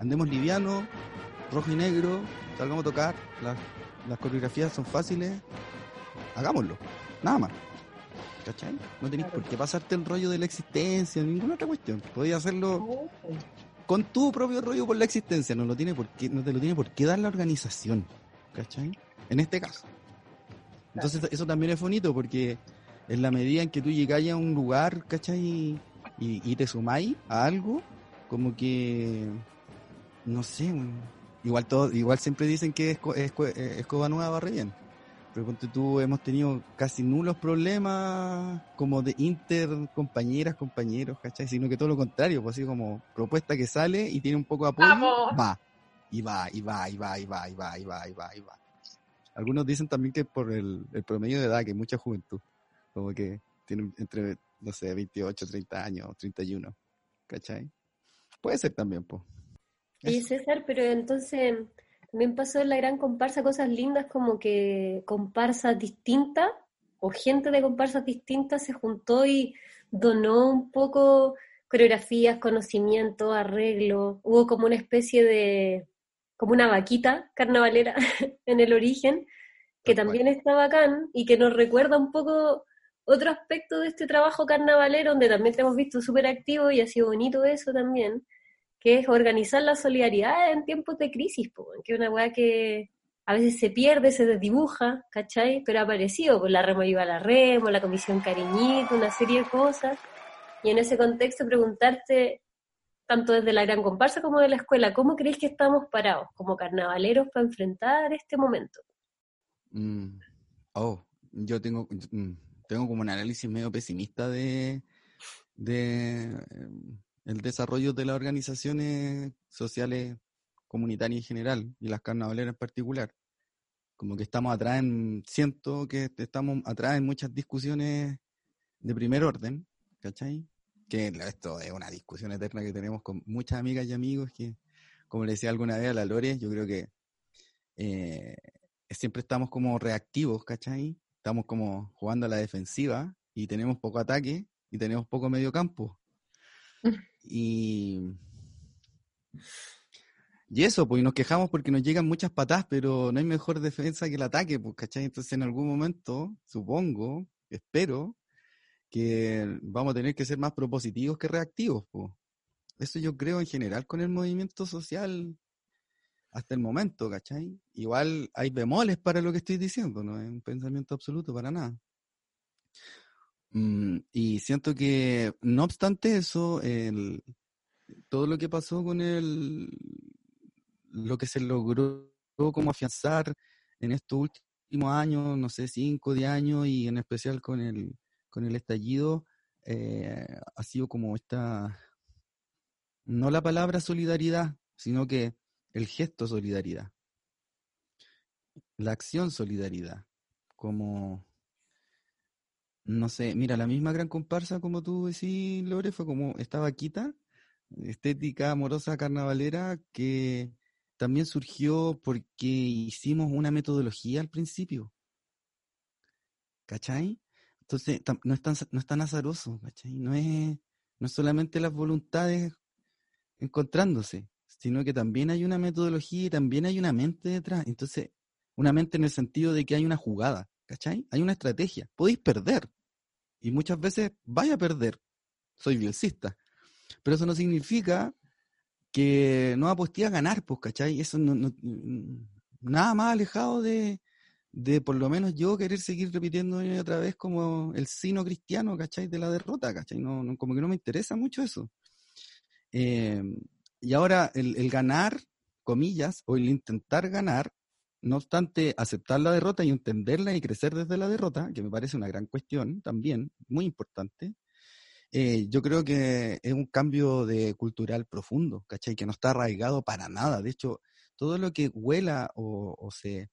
Andemos livianos, rojo y negro, salgamos a tocar, las, las coreografías son fáciles, hagámoslo, nada más. ¿Cachai? No tenéis por qué pasarte el rollo de la existencia, ninguna otra cuestión. Podías hacerlo
Uh,
con tu propio rollo por la existencia, no lo tiene por qué, no te lo tiene por qué dar la organización, ¿cachai? En este caso. Entonces eso también es bonito porque en la medida en que tú llegáis a un lugar, ¿cachai? Y, y te sumáis a algo, como que, no sé, igual todo, igual siempre dicen que esco- esco- eh, escoba nueva barre bien. Pero tú, hemos tenido casi nulos problemas como de inter compañeras, compañeros, ¿cachai? Sino que todo lo contrario, pues así como propuesta que sale y tiene un poco de apoyo,
Vamos.
va. Y va, y va, y va, y va, y va, y va, y va, y va. Algunos dicen también que por el, el promedio de edad, que hay mucha juventud. Como que tienen entre, no sé, 28, 30 años, 31. ¿Cachai? Puede ser también, pues.
Oye, César, pero entonces también pasó en la gran comparsa cosas lindas como que comparsas distintas o gente de comparsas distintas se juntó y donó un poco coreografías, conocimiento, arreglo. Hubo como una especie de, como una vaquita carnavalera en el origen, que también está bacán y que nos recuerda un poco otro aspecto de este trabajo carnavalero, donde también te hemos visto súper activo y ha sido bonito eso también que es organizar la solidaridad en tiempos de crisis, po, que es una weá que a veces se pierde, se desdibuja, ¿cachai? Pero ha aparecido, pues la Remo Ayuda a la Remo, la Comisión Cariñito, una serie de cosas. Y en ese contexto preguntarte, tanto desde la gran comparsa como de la escuela, ¿cómo creéis que estamos parados como carnavaleros para enfrentar este momento?
Mm, Oh, yo tengo, mm, tengo como un análisis medio pesimista de, de em, el desarrollo de las organizaciones sociales comunitarias en general y las carnavaleras en particular. Como que estamos atrás en, siento que estamos atrás en muchas discusiones de primer orden, ¿cachai? Que esto es una discusión eterna que tenemos con muchas amigas y amigos que, como le decía alguna vez a la Lore, yo creo que eh, siempre estamos como reactivos, ¿cachai? Estamos como jugando a la defensiva y tenemos poco ataque y tenemos poco medio campo. Y, y eso, pues y nos quejamos porque nos llegan muchas patas, pero no hay mejor defensa que el ataque, pues, ¿cachai? Entonces en algún momento, supongo, espero, que vamos a tener que ser más propositivos que reactivos, pues. Eso yo creo en general con el movimiento social hasta el momento, ¿cachai? Igual hay bemoles para lo que estoy diciendo, no es un pensamiento absoluto para nada. Mm, y siento que, no obstante eso, el, todo lo que pasó con el, lo que se logró como afianzar en estos últimos años, no sé, 5, 10 años, y en especial con el, con el estallido, eh, ha sido como esta, no la palabra solidaridad, sino que el gesto solidaridad, la acción solidaridad, como, no sé, mira, la misma gran comparsa como tú decís, Lore, fue como esta vaquita, estética amorosa carnavalera, que también surgió porque hicimos una metodología al principio, ¿cachai? Entonces, no es tan, no es tan azaroso, ¿cachai? No es, no solamente las voluntades encontrándose, sino que también hay una metodología y también hay una mente detrás. Entonces, una mente en el sentido de que hay una jugada, ¿cachai? Hay una estrategia. Podéis perder. Y muchas veces vaya a perder. Soy bielcista. Pero eso no significa que no aposté a ganar, pues, ¿cachai? Eso no- nada más alejado de, de por lo menos yo querer seguir repitiendo otra vez como el sino cristiano, ¿cachai? De la derrota, ¿cachai? No, no- como que no me interesa mucho eso. Eh, y ahora el, ganar, comillas, o el intentar ganar, no obstante aceptar la derrota y entenderla y crecer desde la derrota, que me parece una gran cuestión también, muy importante, eh, yo creo que es un cambio de cultural profundo, ¿cachai? Que no está arraigado para nada. De hecho, todo lo que huela o se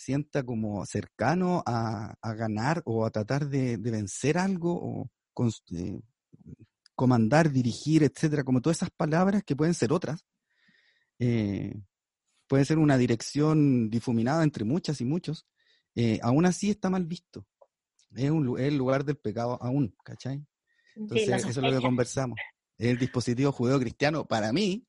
sienta como cercano a, a ganar o a tratar de, de vencer algo o eh, comandar, dirigir, etcétera, como todas esas palabras que pueden ser otras, eh, puede ser una dirección difuminada entre muchas y muchos, eh, aún así está mal visto. Es, un, es el lugar del pecado aún, ¿cachai? Entonces, eso es lo que conversamos. Es el dispositivo judeo-cristiano para mí,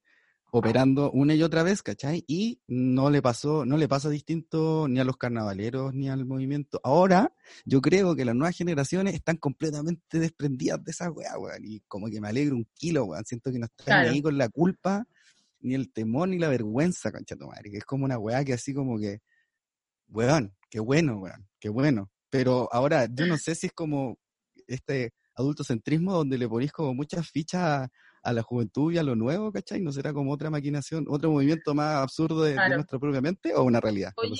operando una y otra vez, ¿cachai? Y no le pasó, no le pasa distinto ni a los carnavaleros ni al movimiento. Ahora, yo creo que las nuevas generaciones están completamente desprendidas de esa weá, weón. Y como que me alegro un kilo, weón. Siento que no están
Claro.
ahí con la culpa, ni el temor, ni la vergüenza, concha tu madre. Que es como una weá que así como que, weón, qué bueno, weón, qué bueno. Pero ahora, yo no sé si es como este adultocentrismo donde le ponís como muchas fichas a, la juventud y a lo nuevo, ¿cachai? ¿No será como otra maquinación, otro movimiento más absurdo de, de
Claro.
nuestra propia mente o una realidad?
Oye,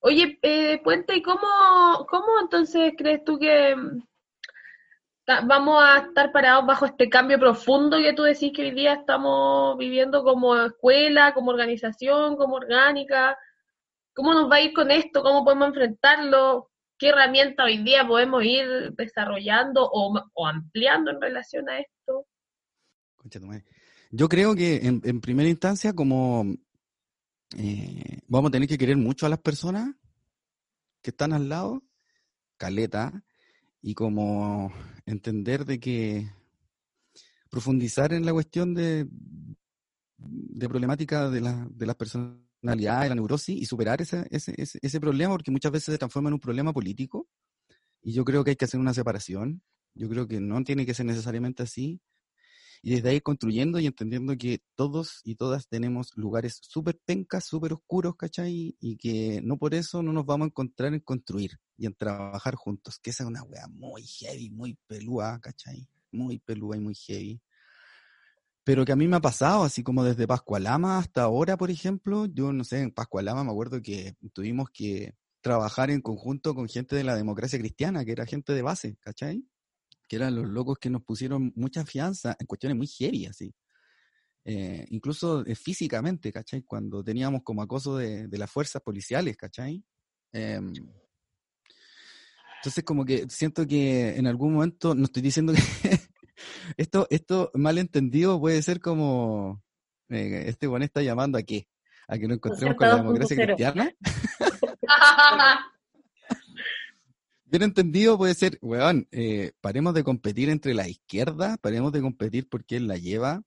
oye, eh, Puente, ¿y cómo, cómo entonces crees tú que mm, vamos a estar parados bajo este cambio profundo que tú decís que hoy día estamos viviendo como escuela, como organización, como orgánica? ¿Cómo nos va a ir con esto? ¿Cómo podemos enfrentarlo? ¿Qué herramienta hoy día podemos ir desarrollando o, o ampliando en relación a esto?
Yo creo que en, en primera instancia, como eh, vamos a tener que querer mucho a las personas que están al lado, caleta, y como entender de que profundizar en la cuestión de, de problemática de, la, de las personalidades, de la neurosis, y superar ese, ese, ese, ese problema, porque muchas veces se transforma en un problema político, y yo creo que hay que hacer una separación. Yo creo que no tiene que ser necesariamente así y desde ahí construyendo y entendiendo que todos y todas tenemos lugares súper pencas, súper oscuros, ¿cachai? Y que no por eso no nos vamos a encontrar en construir y en trabajar juntos, que esa es una wea muy heavy, muy pelúa, ¿cachai? Muy pelúa y muy heavy. Pero que a mí me ha pasado, así como desde Pascualama hasta ahora, por ejemplo, yo no sé, en Pascualama me acuerdo que tuvimos que trabajar en conjunto con gente de la democracia cristiana, que era gente de base, ¿cachai? Que eran los locos que nos pusieron mucha fianza en cuestiones muy heavy, así. Eh, incluso eh, físicamente, ¿cachai? Cuando teníamos como acoso de, de las fuerzas policiales, ¿cachai? Em, entonces como que siento que en algún momento, no estoy diciendo que esto, esto malentendido puede ser como, eh, este bueno está llamando a qué? A que nos encontremos con la democracia
2.0.
cristiana. Bien entendido puede ser, weón, eh, paremos de competir entre la izquierda, paremos de competir por quién la lleva,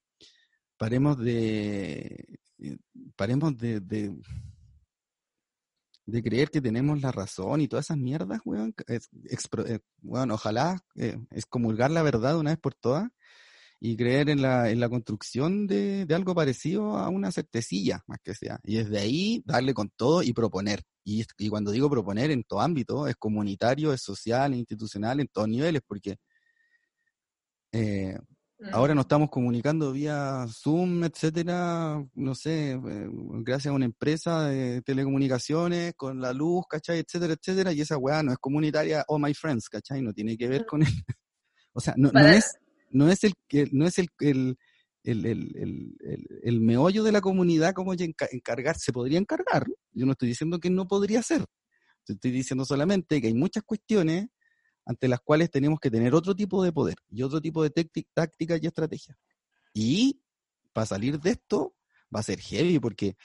paremos de, eh, paremos de, de, de creer que tenemos la razón y todas esas mierdas, weón. Es- eh, weón, ojalá excomulgar la verdad una vez por todas y creer en la, en la construcción de, de algo parecido a una certecilla, más que sea. Y desde ahí darle con todo y proponer. Y, y cuando digo proponer en todo ámbito, es comunitario, es social, es institucional, en todos niveles, porque eh, ahora nos estamos comunicando vía Zoom, etcétera, no sé, eh, gracias a una empresa de telecomunicaciones, con la luz, ¿cachai? Etcétera, etcétera, y esa weá no es comunitaria, oh my friends, ¿cachai? No tiene que ver con el, o sea, no, es, no es el, que- no es el, el, el, el, el- el- meollo de la comunidad enca- encargar, se podría encargar, yo no estoy diciendo que no podría ser, estoy diciendo solamente que hay muchas cuestiones ante las cuales tenemos que tener otro tipo de poder y otro tipo de tácti- tácticas y estrategias. Y para salir de esto va a ser heavy porque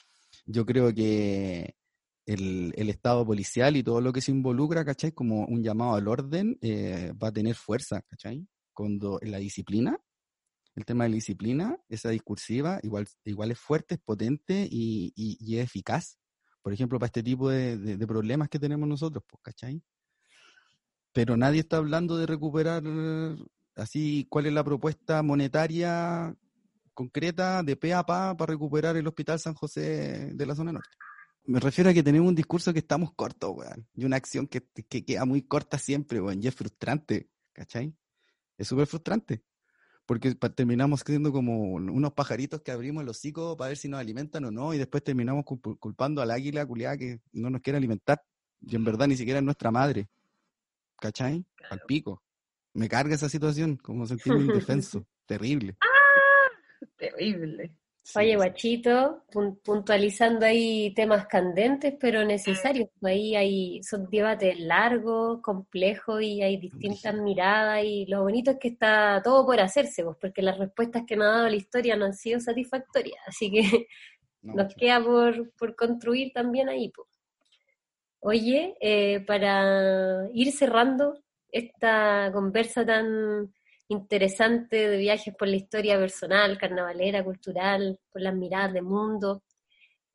yo creo que el, el Estado policial y todo lo que se involucra, ¿cachai? Como un llamado al orden, eh, va a tener fuerza, ¿cachai? Cuando la disciplina, el tema de la disciplina, esa discursiva, igual, igual es fuerte, es potente y, y- es eficaz. por ejemplo, para este tipo de, de- problemas que tenemos nosotros, pues, ¿cachai? Pero nadie está hablando de recuperar así cuál es la propuesta monetaria concreta de pe a pa para recuperar el Hospital San José de la zona norte. Me refiero a que tenemos un discurso que estamos cortos, weón, y una acción que, que queda muy corta siempre, weón, y es frustrante, ¿cachai? Es súper frustrante, porque terminamos siendo como unos pajaritos que abrimos el hocico para ver si nos alimentan o no, y después terminamos culp- culpando al águila culiada que no nos quiere alimentar, y en verdad ni siquiera es nuestra madre, ¿cachai? Al pico. Me carga esa situación, como sentirme indefenso, terrible.
Terrible.
Sí,
Oye, guachito, pun- puntualizando ahí temas candentes, pero necesarios. Ahí hay, son debates largos, complejos y hay distintas miradas y lo bonito es que está todo por hacerse, pues, porque las respuestas que nos ha dado la historia no han sido satisfactorias. Así que
No,
nos queda por, por construir también ahí. pues. Oye, eh, para ir cerrando esta conversa tan interesante de viajes por la historia personal, carnavalera, cultural, por las miradas de mundo.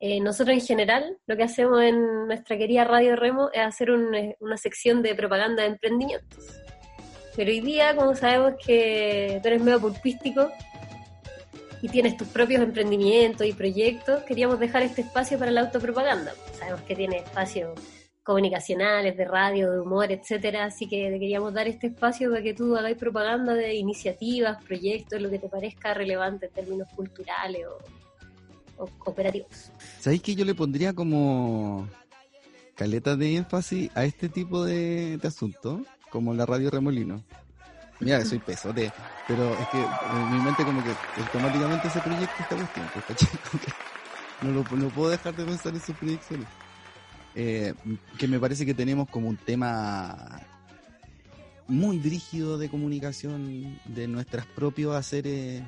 Eh, nosotros en general lo que hacemos en nuestra querida Radio Remo es hacer un- eh, una sección de propaganda de emprendimientos. Pero hoy día, como sabemos que tú eres medio pulpístico y tienes tus propios emprendimientos y proyectos, queríamos dejar este espacio para la autopropaganda. Sabemos que tiene espacios comunicacionales, de radio, de humor, etcétera, así que queríamos dar este espacio para que tú hagáis propaganda de iniciativas, proyectos, lo que te parezca relevante en términos culturales o, o operativos.
¿Sabéis que yo le pondría como caleta de énfasis a este tipo de, de asuntos? Como la radio Remolino. Mira, soy pesote, pero es que en mi mente como que automáticamente se proyecta esta cuestión, que no, lo- puedo dejar de pensar en sus proyecciones. Eh, que me parece que tenemos como un tema muy brígido de comunicación de nuestros propios haceres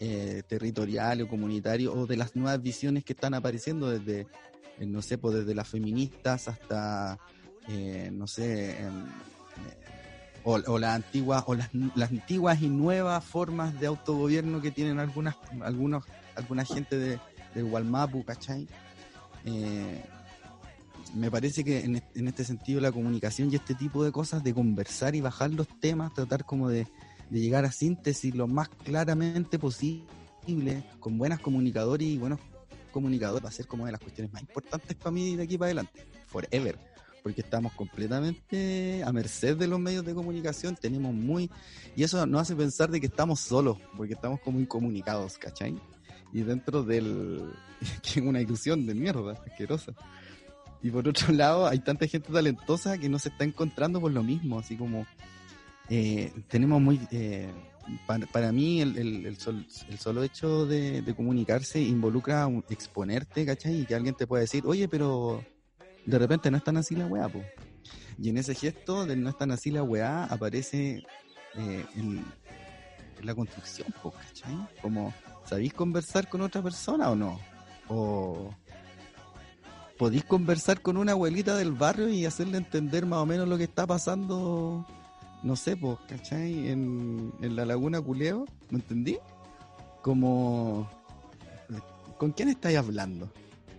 eh, territoriales o comunitarios o de las nuevas visiones que están apareciendo desde, eh, no sé, pues desde las feministas hasta, eh, no sé, em, eh, o, o las antiguas o las, antiguas y nuevas formas de autogobierno que tienen algunas algunos alguna gente de, del Gualmapu, ¿cachai? Me parece que en, en este sentido la comunicación y este tipo de cosas de conversar y bajar los temas, tratar como de, de llegar a síntesis lo más claramente posible, con buenas comunicadores y buenos comunicadores, va a ser como de las cuestiones más importantes para mí de aquí para adelante, forever, porque estamos completamente a merced de los medios de comunicación, tenemos muy, y eso nos hace pensar de que estamos solos, porque estamos como incomunicados, ¿cachai? Y dentro del, que es una ilusión de mierda, asquerosa. Y por otro lado, hay tanta gente talentosa que no se está encontrando por lo mismo, así como eh, tenemos muy... eh, para, para mí el, el- el sol- el solo hecho de, comunicarse involucra exponerte, ¿cachai? Y que alguien te pueda decir, oye, pero de repente no es tan así la weá, po. Y en ese gesto del no es tan así la weá aparece eh, la construcción, po, ¿cachai? Como, ¿sabéis conversar con otra persona o no? O podéis conversar con una abuelita del barrio y hacerle entender más o menos lo que está pasando, no sé, pues, ¿cachai? En, en la laguna Culeo, ¿me entendí? Como, ¿con quién estáis hablando?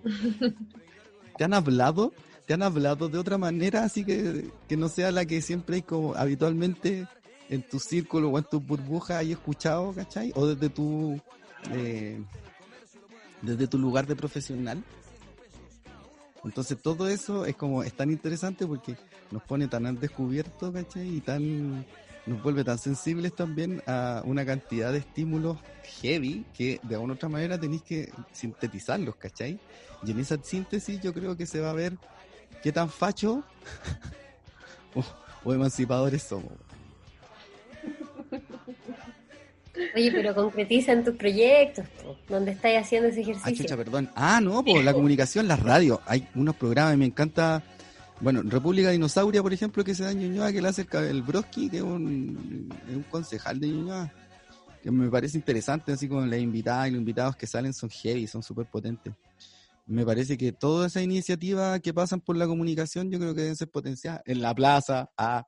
¿Te han hablado? ¿Te han hablado de otra manera así que, que no sea la que siempre hay como habitualmente en tu círculo o en tu burbuja hay escuchado, ¿cachai? O desde tu, eh, desde tu lugar de profesional. Entonces todo eso es como, es tan interesante porque nos pone tan al descubierto, ¿cachai? Y tan, nos vuelve tan sensibles también a una cantidad de estímulos heavy que de alguna u otra manera tenéis que sintetizarlos, ¿cachai? Y en esa síntesis yo creo que se va a ver qué tan facho o, o emancipadores somos.
Oye, pero concretiza en tus proyectos, po, donde estáis haciendo ese
Ah,
ejercicio.
chucha, perdón. Ah, no, pues la comunicación, las radios. Hay unos programas me encanta. Bueno, República Dinosauria, por ejemplo, que se da en Ñuñoa, que le hace el, Broski, que es un, es un concejal de Ñuñoa. Que me parece interesante, así como las invitadas y los invitados que salen son heavy, son súper potentes. Me parece que todas esas iniciativas que pasan por la comunicación, yo creo que deben ser potenciadas. En la plaza, ah,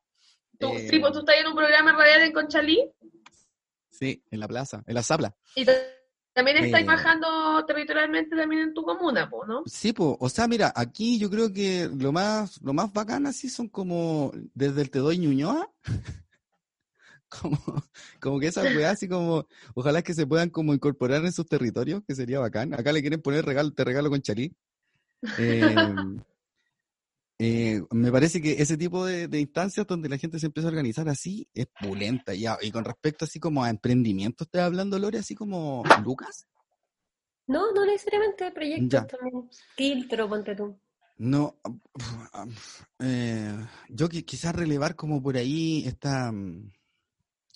¿Tú,
eh,
sí, pues tú estás en un programa radial en Conchalí
sí, en la plaza, en la sabla.
y También estáis
Eh.
bajando territorialmente también en tu comuna, po, ¿no?
Sí, pues, o sea, mira, aquí yo creo que lo más, lo más bacán así son como desde el Te doy Ñuñoa, como, como que esas weas así como, ojalá que se puedan como incorporar en sus territorios, que sería bacán. Acá le quieren poner regalo, te regalo con chalí. Eh, eh, me parece que ese tipo de, de instancias donde la gente se empieza a organizar así es pulenta ya. Y con respecto así como a emprendimiento, ¿estás hablando, Lore, así como Lucas?
No, no necesariamente proyectos
Ya.
también. Quiltro, ponte tú.
No, eh, yo qui- quizás relevar como por ahí esta... mm,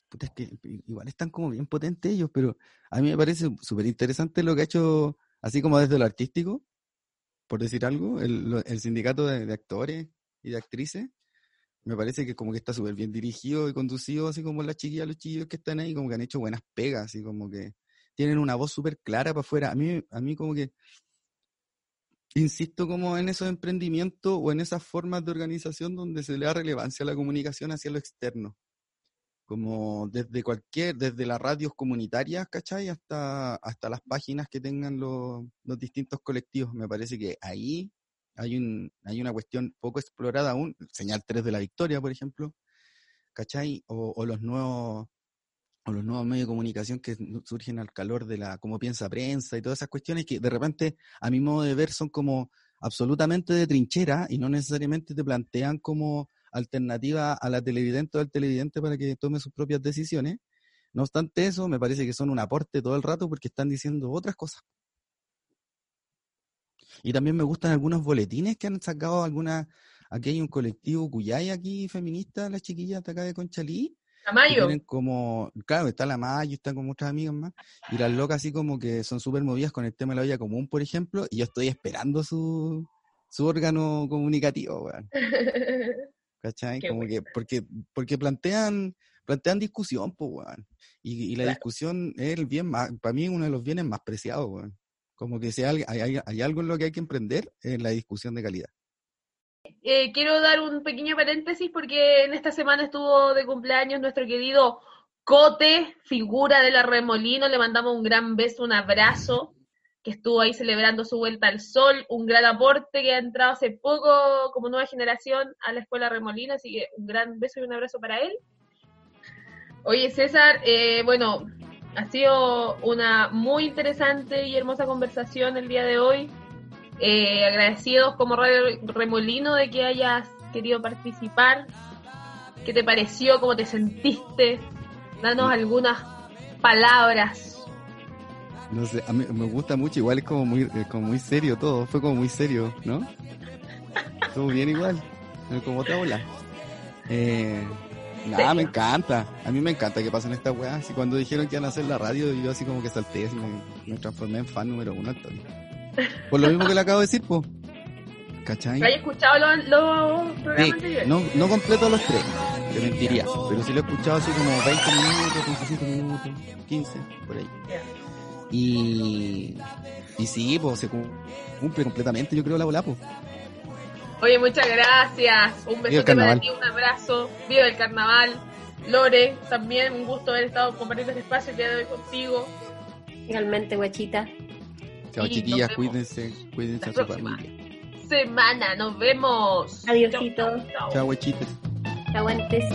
puta, es que igual están como bien potentes ellos, pero a mí me parece súper interesante lo que ha hecho, así como desde lo artístico, por decir algo, el, el sindicato de, de actores y de actrices. Me parece que como que está súper bien dirigido y conducido, así como las chiquillas, los chiquillos que están ahí, como que han hecho buenas pegas, así como que tienen una voz súper clara para afuera. A mí, a mí como que insisto como en esos emprendimientos o en esas formas de organización donde se le da relevancia a la comunicación hacia lo externo. Como desde cualquier, desde las radios comunitarias, ¿cachai? Hasta, hasta las páginas que tengan los, los distintos colectivos. Me parece que ahí hay, un, hay una cuestión poco explorada aún. Señal 3 de la Victoria, por ejemplo, ¿cachai? O, o los nuevos o los nuevos medios de comunicación que surgen al calor de la cómo piensa prensa y todas esas cuestiones que de repente a mi modo de ver son como absolutamente de trinchera y no necesariamente te plantean como alternativa a la televidente o al televidente para que tome sus propias decisiones. No obstante eso, me parece que son un aporte todo el rato porque están diciendo otras cosas. Y también me gustan algunos boletines que han sacado algunas, aquí hay un colectivo Cuyay aquí feminista, las chiquillas de acá de Conchalí, tienen como, claro, está la Mayo, están con otras amigas más, y las locas así como que son súper movidas con el tema de la olla común, por ejemplo, y yo estoy esperando su, su órgano comunicativo, weón, ¿cachai?
Qué
Como que, porque, porque plantean, plantean discusión, pues, weón, y, y la
Claro.
discusión es el bien más, para mí uno de los bienes más preciados, weón. Como que si hay, hay, hay- hay algo en lo que hay que emprender, es la discusión de calidad.
Eh, quiero dar un pequeño paréntesis porque en esta semana estuvo de cumpleaños nuestro querido Cote, figura de la Remolino. Le mandamos un gran beso, un abrazo, estuvo ahí celebrando su vuelta al sol, un gran aporte que ha entrado hace poco como nueva generación a la escuela Remolino, así que un gran beso y un abrazo para él. Oye, César, eh, bueno, ha sido una muy interesante y hermosa conversación el día de hoy. Eh, agradecidos como Radio Remolino de que hayas querido participar. ¿Qué te pareció? ¿Cómo te sentiste? Danos algunas palabras.
No sé, a mí me gusta mucho, igual es como muy, eh, como muy serio todo, fue como muy serio, ¿no? Estuvo bien igual, como otra ola. Eh, nada, me
Serio.
encanta, a mí me encanta que pasen estas weas, y cuando dijeron que iban a hacer la radio, yo así como que salté, así me, me transformé en fan número uno, Antonio. Por lo mismo que le acabo de decir, pues. ¿Cachai?
¿Has escuchado los, los programas
Sí, no, no completo los tres, te mentiría, pero sí lo he escuchado así como 20 minutos, 25 minutos, 15, por ahí. Y, y sí, pues se cum- cumple completamente, yo creo, la bola, pues.
Oye, muchas gracias. Un
el
besote para
carnaval.
ti, un abrazo. Viva el carnaval. Lore, también un gusto haber estado compartiendo este espacio el día de hoy contigo.
Igualmente, guachita.
Chao,
Y
chiquillas, cuídense, cuídense
la
a su familia.
Semana, nos vemos. Chau.
Chao, huechites.
Aguantes.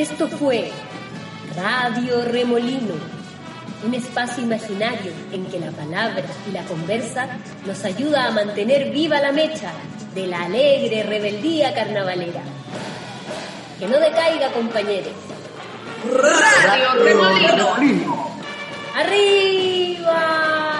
Esto fue Radio Remolino, un espacio imaginario en que la palabra y la conversa nos ayuda a mantener viva la mecha de la alegre rebeldía carnavalera. Que no decaiga, compañeros.
Radio Remolino.
¡Arriba!